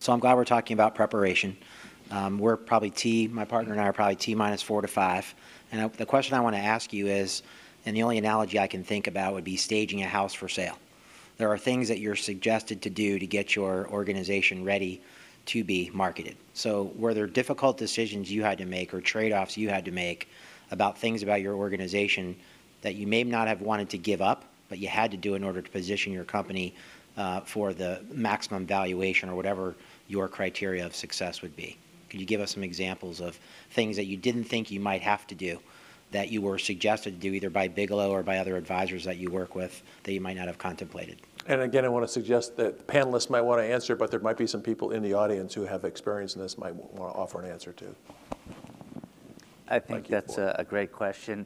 S11: So I'm glad we're talking about preparation. Um, We're probably T, my partner and I are probably T minus four to five. And I- the question I want to ask you is, and the only analogy I can think about would be staging a house for sale. There are things that you're suggested to do to get your organization ready to be marketed. So were there difficult decisions you had to make or trade-offs you had to make about things about your organization that you may not have wanted to give up, but you had to do in order to position your company uh, for the maximum valuation or whatever your criteria of success would be? Could you give us some examples of things that you didn't think you might have to do that you were suggested to do either by Bigelow or by other advisors that you work with that you might not have contemplated?
S1: And again, I want to suggest that panelists might want to answer, but there might be some people in the audience who have experience in this, might want to offer an answer too.
S5: I think that's a, a great question.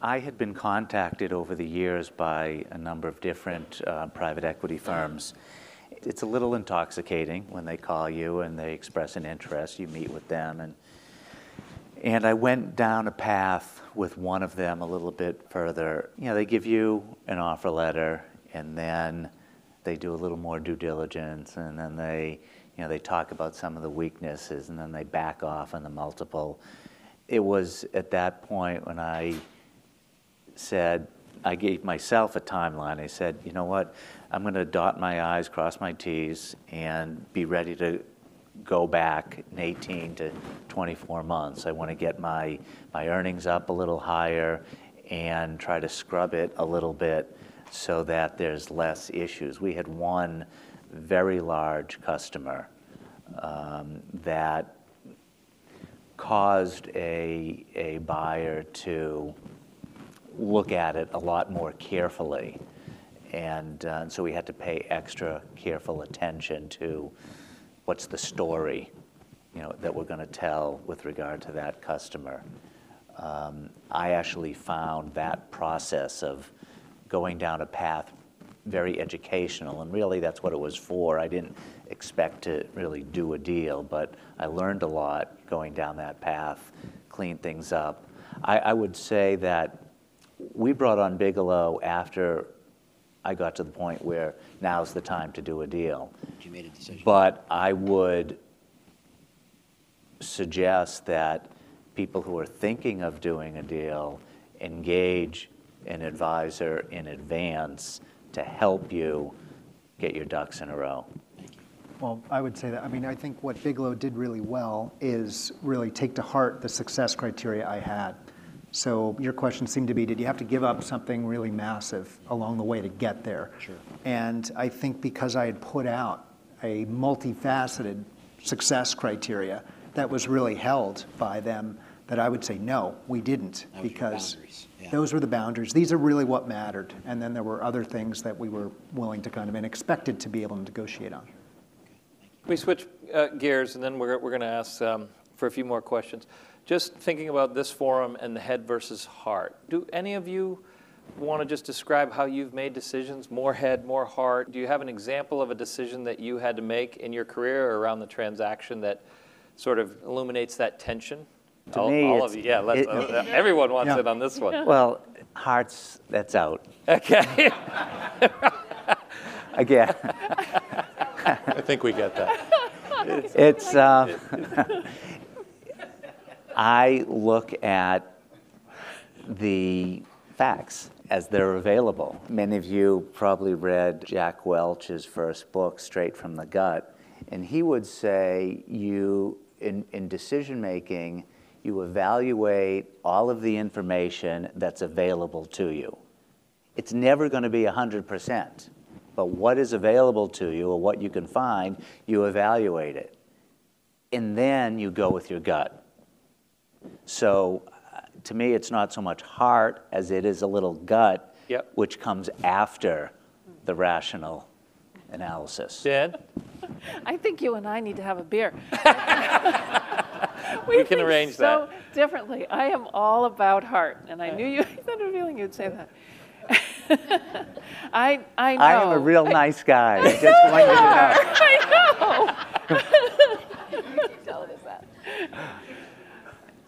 S5: I had been contacted over the years by a number of different uh, private equity firms. It's a little intoxicating when they call you and they express an interest. You meet with them, and and I went down a path with one of them a little bit further. You know, they give you an offer letter, and then they do a little more due diligence, and then they, you know, they talk about some of the weaknesses, and then they back off on the multiple. It was at that point when I said, I gave myself a timeline. I said, you know what? I'm going to dot my I's, cross my T's, and be ready to go back in 18 to 24 months. I want to get my, my earnings up a little higher and try to scrub it a little bit so that there's less issues. We had one very large customer um, that caused a, a buyer to look at it a lot more carefully. And uh, so we had to pay extra careful attention to what's the story, you know, that we're going to tell with regard to that customer. Um, I actually found that process of going down a path very educational, and really that's what it was for. I didn't expect to really do a deal, but I learned a lot going down that path, clean things up. I, I would say that we brought on Bigelow after I got to the point where now's the time to do a deal.
S11: You made a decision.
S5: But I would suggest that people who are thinking of doing a deal engage an advisor in advance to help you get your ducks in a row.
S6: Well, I would say that, I mean, I think what Bigelow did really well is really take to heart the success criteria I had. So your question seemed to be, did you have to give up something really massive along the way to get there?
S11: Sure.
S6: And I think because I had put out a multifaceted success criteria that was really held by them, that I would say, no, we didn't.
S11: That
S6: because
S11: yeah.
S6: those were the boundaries. These are really what mattered. And then there were other things that we were willing to kind of and expected to be able to negotiate on.
S2: We switch uh, gears, and then we're, we're going to ask um, for a few more questions. Just thinking about this forum and the head versus heart, do any of you want to just describe how you've made decisions, more head, more heart? Do you have an example of a decision that you had to make in your career or around the transaction that sort of illuminates that tension?
S5: To
S2: all,
S5: me,
S2: all of you, yeah. Let's,
S5: it-
S2: uh, everyone wants
S6: Yeah.
S2: it on this one.
S5: Well, hearts, that's out.
S2: Okay. <laughs>
S5: Again,
S1: I think we get that.
S5: it's, uh, <laughs> I look at the facts as they're available. Many of you probably read Jack Welch's first book, Straight from the Gut, and he would say you, in, in decision making, you evaluate all of the information that's available to you. It's never going to be 100%. But what is available to you or what you can find, you evaluate it. And then you go with your gut. So uh, to me, it's not so much heart as it is a little gut,
S2: Yep.
S5: which comes after the rational analysis.
S2: Dan?
S4: I think you and I need to have a beer. <laughs>
S2: We can
S4: think
S2: arrange
S4: so differently. I am all about heart, and I knew you. <laughs> I had a feeling you'd say that. <laughs> I I know.
S5: I am a real nice guy. I just want you to know.
S4: I know.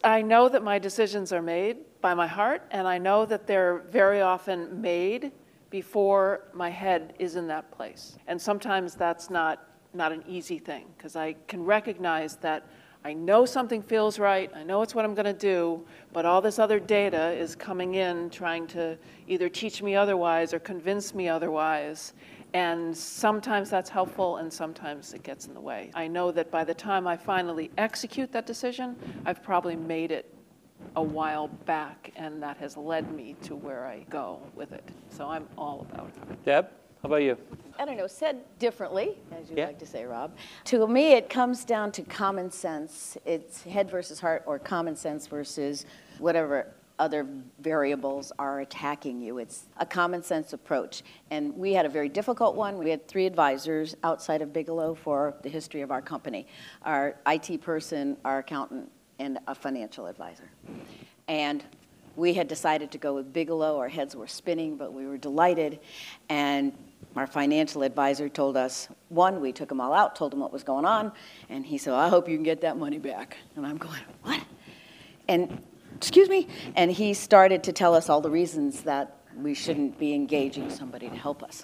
S4: I know that my decisions are made by my heart, and I know that they're very often made before my head is in that place. And sometimes that's not, not an easy thing, because I can recognize that I know something feels right, I know it's what I'm going to do, but all this other data is coming in trying to either teach me otherwise or convince me otherwise. And sometimes that's helpful, and sometimes it gets in the way. I know that by the time I finally execute that decision, I've probably made it a while back, and that has led me to where I go with it. So I'm all about it.
S2: Deb, how about you?
S3: I don't know, said differently, as you
S2: Yeah.
S3: like to say, Rob. To me, it comes down to common sense. It's head versus heart or common sense versus whatever other variables are attacking you. It's a common sense approach. And we had a very difficult one. We had three advisors outside of Bigelow for the history of our company our IT person, our accountant, and a financial advisor. And we had decided to go with Bigelow. Our heads were spinning, but we were delighted. And our financial advisor told us one, we took them all out, told them what was going on, and he said, I hope you can get that money back. And I'm going, What? And, excuse me? And he started to tell us all the reasons that we shouldn't be engaging somebody to help us.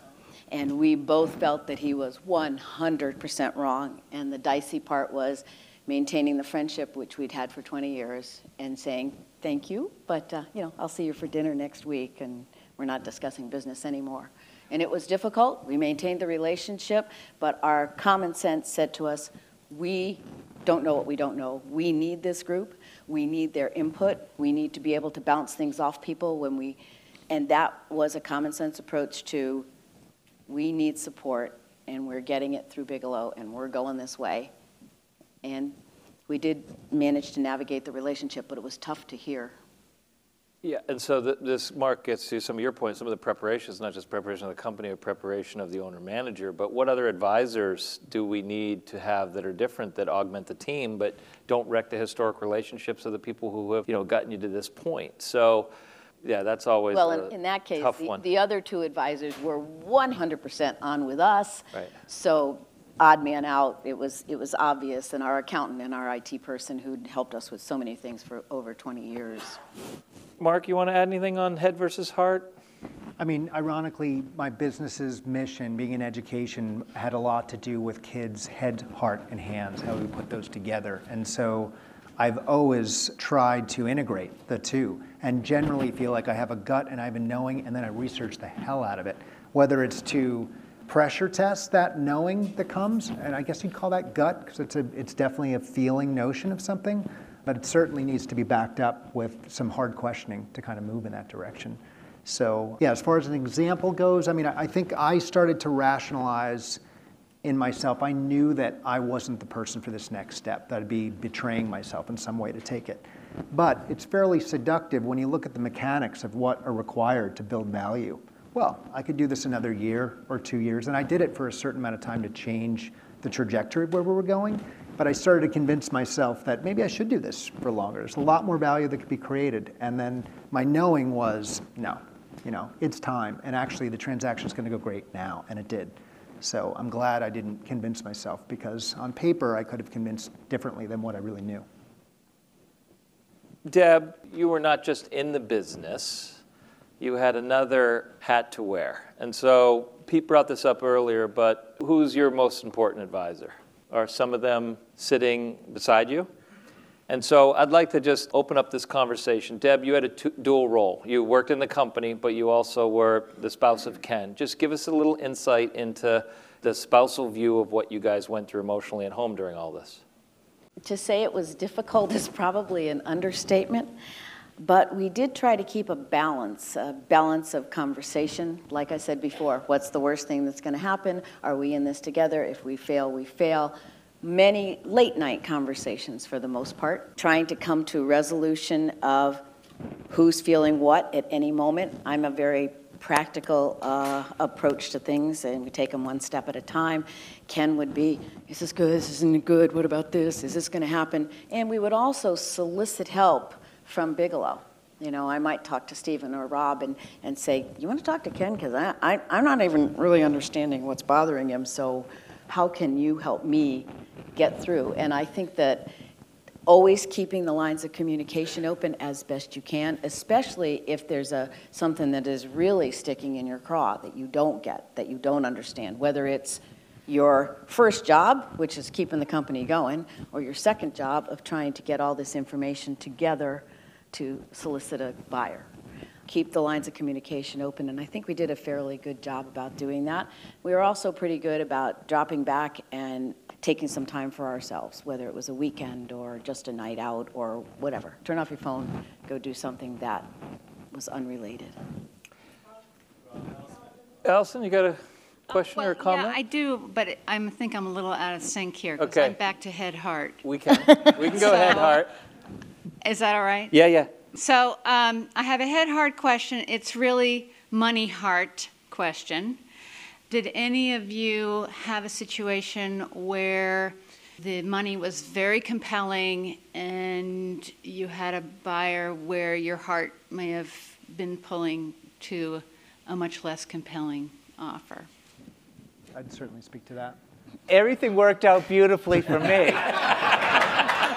S3: And we both felt that he was 100% wrong. And the dicey part was maintaining the friendship, which we'd had for 20 years, and saying, thank you, but, uh, you know, I'll see you for dinner next week, and we're not discussing business anymore. And it was difficult. We maintained the relationship, but our common sense said to us, we don't know what we don't know. We need this group. We need their input. We need to be able to bounce things off people when we, and that was a common sense approach to we need support, and we're getting it through Bigelow, and we're going this way. And we did manage to navigate the relationship, but it was tough to hear.
S2: Yeah, and so th- this, Mark, gets to some of your points, some of the preparations, not just preparation of the company, but preparation of the owner-manager, but what other advisors do we need to have that are different, that augment the team, but don't wreck the historic relationships of the people who have, you know, gotten you to this point? So, yeah, that's always
S3: Well,
S2: a
S3: in, in that case,
S2: tough
S3: the,
S2: one.
S3: the other two advisors were 100% on with us.
S2: Right.
S3: So odd man out, it was, it was obvious, and our accountant and our IT person who'd helped us with so many things for over 20 years.
S2: Mark, you want to add anything on head versus heart?
S6: I mean, ironically, my business's mission, being in education, had a lot to do with kids' head, heart, and hands, how we put those together. And so I've always tried to integrate the two and generally feel like I have a gut and I have a knowing, and then I research the hell out of it. Whether it's to pressure test that knowing that comes, and I guess you'd call that gut, because it's, a, it's definitely a feeling notion of something, but it certainly needs to be backed up with some hard questioning to kind of move in that direction. So, yeah, as far as an example goes, I mean, I I think I started to rationalize in myself. I knew that I wasn't the person for this next step, that I'd be betraying myself in some way to take it. But it's fairly seductive when you look at the mechanics of what are required to build value. Well, I could do this another year or two years, and I did it for a certain amount of time to change the trajectory of where we were going. But I started to convince myself that maybe I should do this for longer. There's a lot more value that could be created. And then my knowing was no, you know, it's time. And actually, the transaction's going to go great now, and it did. So I'm glad I didn't convince myself because on paper I could have convinced differently than what I really knew.
S2: Deb, you were not just in the business, you had another hat to wear. And so Pete brought this up earlier, but who's your most important advisor? Are some of them sitting beside you? And so I'd like to just open up this conversation. Deb, you had a dual role. You worked in the company, but you also were the spouse of Ken. Just give us a little insight into the spousal view of what you guys went through emotionally at home during all this.
S3: To say it was difficult is probably an understatement. But we did try to keep a balance, a balance of conversation. Like I said before, what's the worst thing that's going to happen? Are we in this together? If we fail, we fail. Many late night conversations for the most part, trying to come to a resolution of who's feeling what at any moment. I'm a very practical uh, approach to things, and we take them one step at a time. Ken would be, is this good? This isn't good. What about this? Is this going to happen? And we would also solicit help from Bigelow. You know, I might talk to Stephen or Rob and, and say, you want to talk to Ken? Because I, I, I'm not even really understanding what's bothering him, so how can you help me get through? And I think that always keeping the lines of communication open as best you can, especially if there's a, something that is really sticking in your craw that you don't get, that you don't understand, whether it's your first job, which is keeping the company going, or your second job of trying to get all this information together to solicit a buyer. Keep the lines of communication open, and I think we did a fairly good job about doing that. We were also pretty good about dropping back and taking some time for ourselves, whether it was a weekend or just a night out or whatever. Turn off your phone, go do something that was unrelated.
S2: Allison, you got a oh, question or a comment?
S12: Yeah, I do, but I'm, think I'm a little out of sync here, because
S2: Okay.
S12: I'm back to head heart.
S2: We can, we can go <laughs> ahead,
S12: So-
S2: Hart.
S12: Is that all right?
S2: Yeah, yeah.
S12: So um, I have a head heart question. It's really money heart question. Did any of you have a situation where the money was very compelling and you had a buyer where your heart may have been pulling to a much less compelling offer?
S6: I'd certainly speak to that.
S5: Everything worked out beautifully for me. <laughs>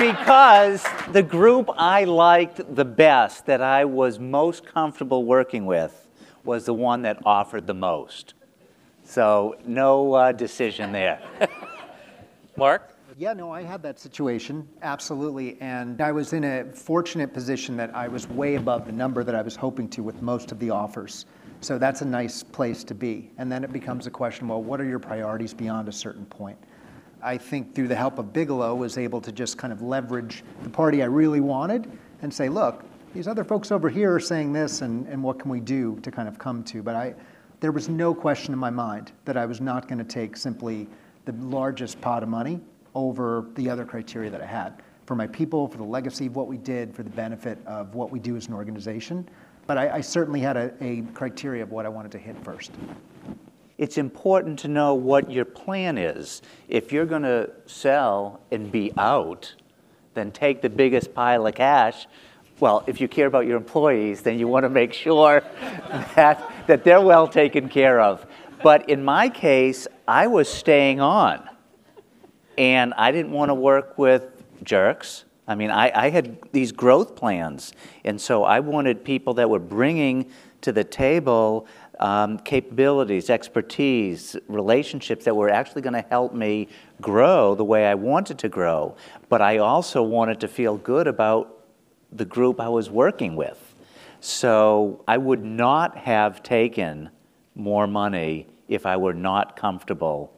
S5: because the group I liked the best, that I was most comfortable working with, was the one that offered the most. So, no uh, decision there.
S2: Mark?
S6: Yeah, no, I had that situation, absolutely. And I was in a fortunate position that I was way above the number that I was hoping to with most of the offers. So that's a nice place to be. And then it becomes a question well, what are your priorities beyond a certain point? I think through the help of Bigelow was able to just kind of leverage the party I really wanted and say, look, these other folks over here are saying this, and, and what can we do to kind of come to? But I, there was no question in my mind that I was not going to take simply the largest pot of money over the other criteria that I had for my people, for the legacy of what we did, for the benefit of what we do as an organization. But I, I certainly had a, a criteria of what I wanted to hit first.
S5: It's important to know what your plan is. If you're going to sell and be out, then take the biggest pile of cash. Well, if you care about your employees, then you want to make sure <laughs> that, that they're well taken care of. But in my case, I was staying on. And I didn't want to work with jerks. I mean, I, I had these growth plans. And so I wanted people that were bringing to the table um, capabilities, expertise, relationships that were actually going to help me grow the way I wanted to grow. But I also wanted to feel good about the group I was working with. So I would not have taken more money if I were not comfortable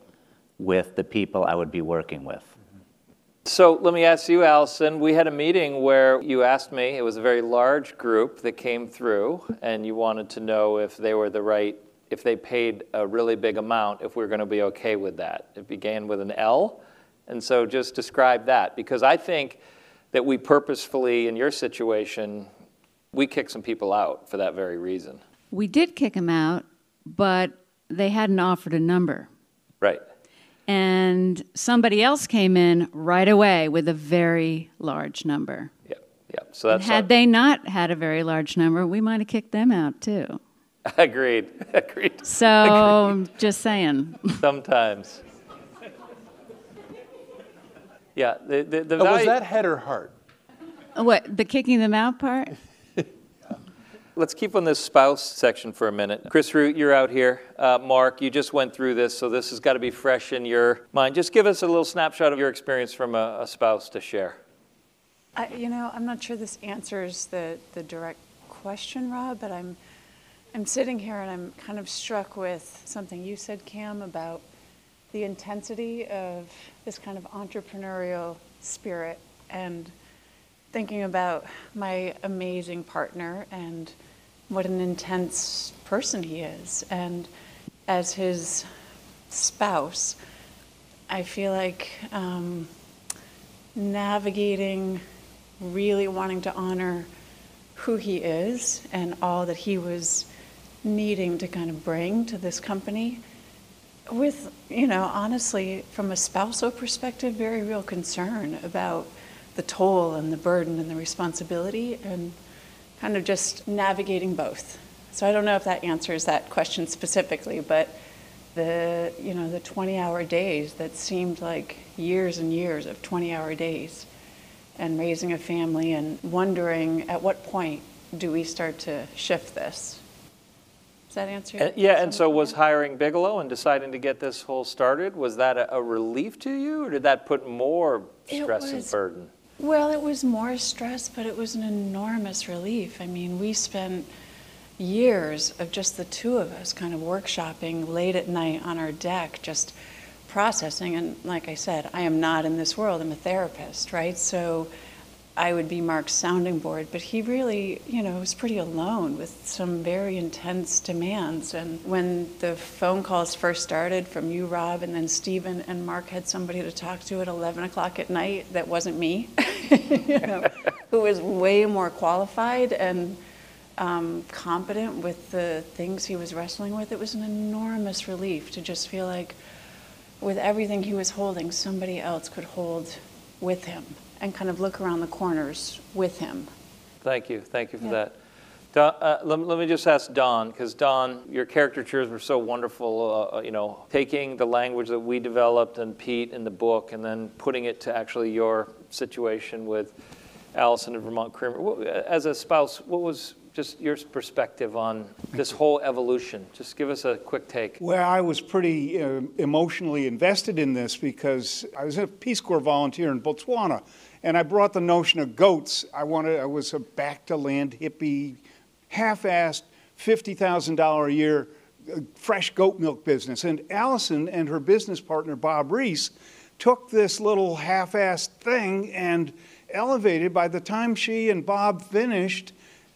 S5: with the people I would be working with.
S2: So let me ask you, Allison. We had a meeting where you asked me, it was a very large group that came through, and you wanted to know if they were the right, if they paid a really big amount, if we were going to be okay with that. It began with an L, and so just describe that, because I think that we purposefully, in your situation, we kicked some people out for that very reason.
S12: We did kick them out, but they hadn't offered a number.
S2: Right.
S12: And somebody else came in right away with a very large number.
S2: Yeah, yeah. So
S12: And
S2: that's
S12: had they not had a very large number, we might have kicked them out too. <laughs>
S2: agreed. <laughs> Agreed.
S12: So, just saying. <laughs>
S2: Sometimes. Yeah. The the, the
S1: Oh, was that head or heart?
S12: What, the kicking them out part?
S2: Let's keep on this spouse section for a minute. Chris Root, you're out here. Uh, Mark, you just went through this, so this has got to be fresh in your mind. Just give us a little snapshot of your experience from a, a spouse to share.
S13: I, you know, I'm not sure this answers the, the direct question, Rob, but I'm, I'm sitting here and I'm kind of struck with something you said, Cam, about the intensity of this kind of entrepreneurial spirit and thinking about my amazing partner and what an intense person he is. And as his spouse, I feel like um, navigating really wanting to honor who he is and all that he was needing to kind of bring to this company with, you know, honestly, from a spousal perspective, very real concern about the toll and the burden and the responsibility and kind of just navigating both. So I don't know if that answers that question specifically, but the, you know, the 20 hour days that seemed like years and years of 20 hour days and raising a family and wondering at what point do we start to shift this? Does that answer?
S2: And, yeah, and so was hiring Bigelow and deciding to get this whole started, was that a, a relief to you, or did that put more stress and burden?
S13: Well, it was more stress, but it was an enormous relief. I mean, we spent years of just the two of us kind of workshopping late at night on our deck, just processing. And like I said, I am not in this world, I'm a therapist, right? So I would be Mark's sounding board, but he really, you know, was pretty alone with some very intense demands. And when the phone calls first started from you, Rob, and then Stephen and Mark had somebody to talk to at 11 o'clock at night that wasn't me, <laughs> you know, who was way more qualified and um, competent with the things he was wrestling with, it was an enormous relief to just feel like with everything he was holding, somebody else could hold with him and kind of look around the corners with him.
S2: Thank you, thank you for
S13: Yeah.
S2: that. Don, uh, let, let me just ask Don, because Don, your caricatures were so wonderful. Uh, uh, you know, taking the language that we developed and Pete in the book, and then putting it to actually your situation with Allison and Vermont Creamery. What, as a spouse, what was just your perspective on this whole evolution? Just give us a quick take.
S14: Well, I was pretty uh, emotionally invested in this because I was a Peace Corps volunteer in Botswana, and I brought the notion of goats. I wanted, I was a back to land hippie, half-assed, fifty thousand dollar a year uh, fresh goat milk business. And Allison and her business partner Bob Reese took this little half-assed thing and elevated. By the time she and Bob finished,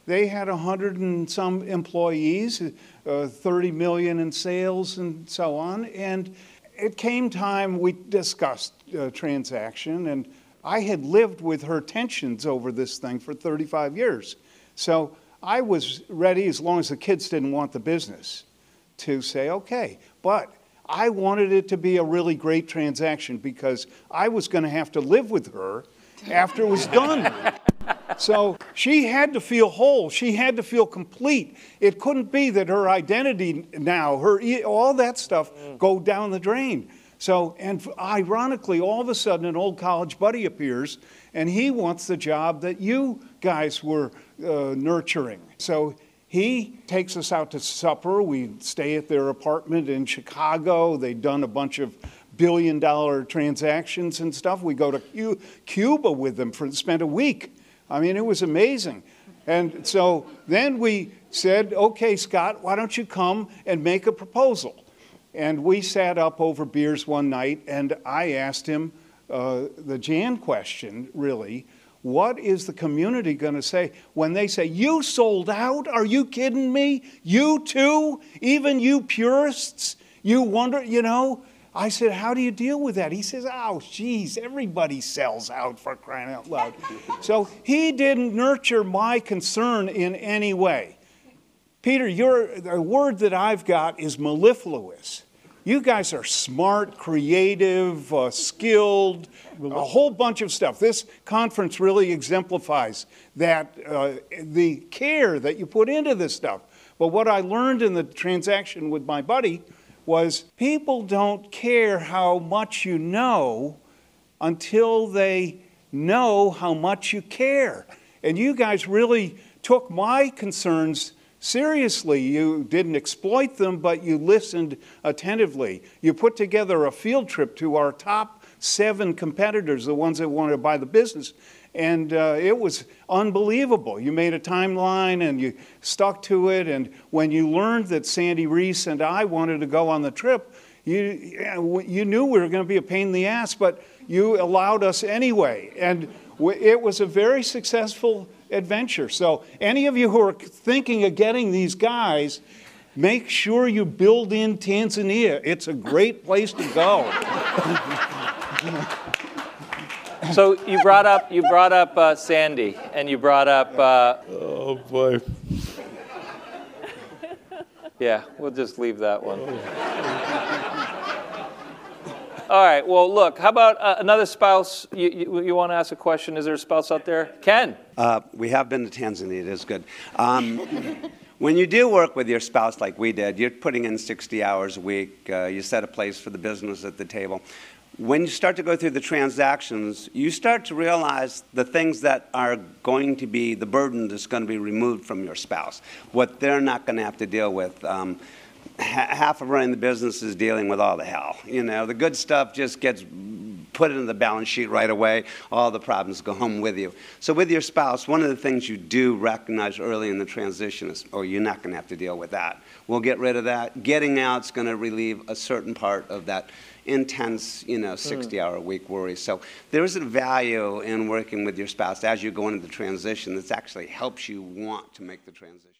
S14: they had a hundred and some employees, uh, 30 million in sales, and so on. And it came time we discussed uh, transaction, and I had lived with her tensions over this thing for 35 years. So I was ready, as long as the kids didn't want the business, to say, okay. But I wanted it to be a really great transaction because I was going to have to live with her after it was done. So she had to feel whole. She had to feel complete. It couldn't be that her identity now, her all that stuff, go down the drain. So, and ironically, all of a sudden, an old college buddy appears, and he wants the job that you guys were uh, nurturing. So he takes us out to supper. We stay at their apartment in Chicago. They'd done a bunch of billion dollar transactions and stuff. We go to Cuba with them for spent a week. I mean, it was amazing. And so then we said, okay, Scott, why don't you come and make a proposal? And we sat up over beers one night, and I asked him uh, the Jan question, really. What is the community going to say when they say, You sold out? Are you kidding me? You too? Even you purists? You wonder, you know? I said, How do you deal with that? He says, Oh, geez, everybody sells out for crying out loud. <laughs> so he didn't nurture my concern in any way. Peter, your, the word that I've got is mellifluous. You guys are smart, creative, uh, skilled, a whole bunch of stuff. This conference really exemplifies that uh, the care that you put into this stuff. But what I learned in the transaction with my buddy was people don't care how much you know until they know how much you care. And you guys really took my concerns seriously. You didn't exploit them, but you listened attentively. You put together a field trip to our top seven competitors, the ones that wanted to buy the business. And uh, it was unbelievable. You made a timeline and you stuck to it. And when you learned that Sandy Reese and I wanted to go on the trip, You, you knew we were going to be a pain in the ass, but you allowed us anyway. And it was a very successful adventure. So, any of you who are thinking of getting these guys, make sure you build in Tanzania. It's a great place to go. <laughs>
S2: So you brought up you brought up uh, Sandy, and you brought up. Uh,
S1: oh boy.
S2: Yeah, we'll just leave that one. <laughs> All right. Well, look. How about uh, another spouse? You, you, you want to ask a question? Is there a spouse out there? Ken.
S15: Uh, we have been to Tanzania. It is good. Um, <laughs> when you do work with your spouse like we did, you're putting in 60 hours a week. Uh, you set a place for the business at the table. When you start to go through the transactions, you start to realize the things that are going to be the burden that's going to be removed from your spouse, what they're not going to have to deal with. Um, half of running the business is dealing with all the hell. You know, the good stuff just gets put into the balance sheet right away. All the problems go home with you. So with your spouse, one of the things you do recognize early in the transition is, oh, you're not going to have to deal with that. We'll get rid of that. Getting out is going to relieve a certain part of that intense, you know, hmm. 60-hour week worry. So there is a value in working with your spouse as you go into the transition that actually helps you want to make the transition.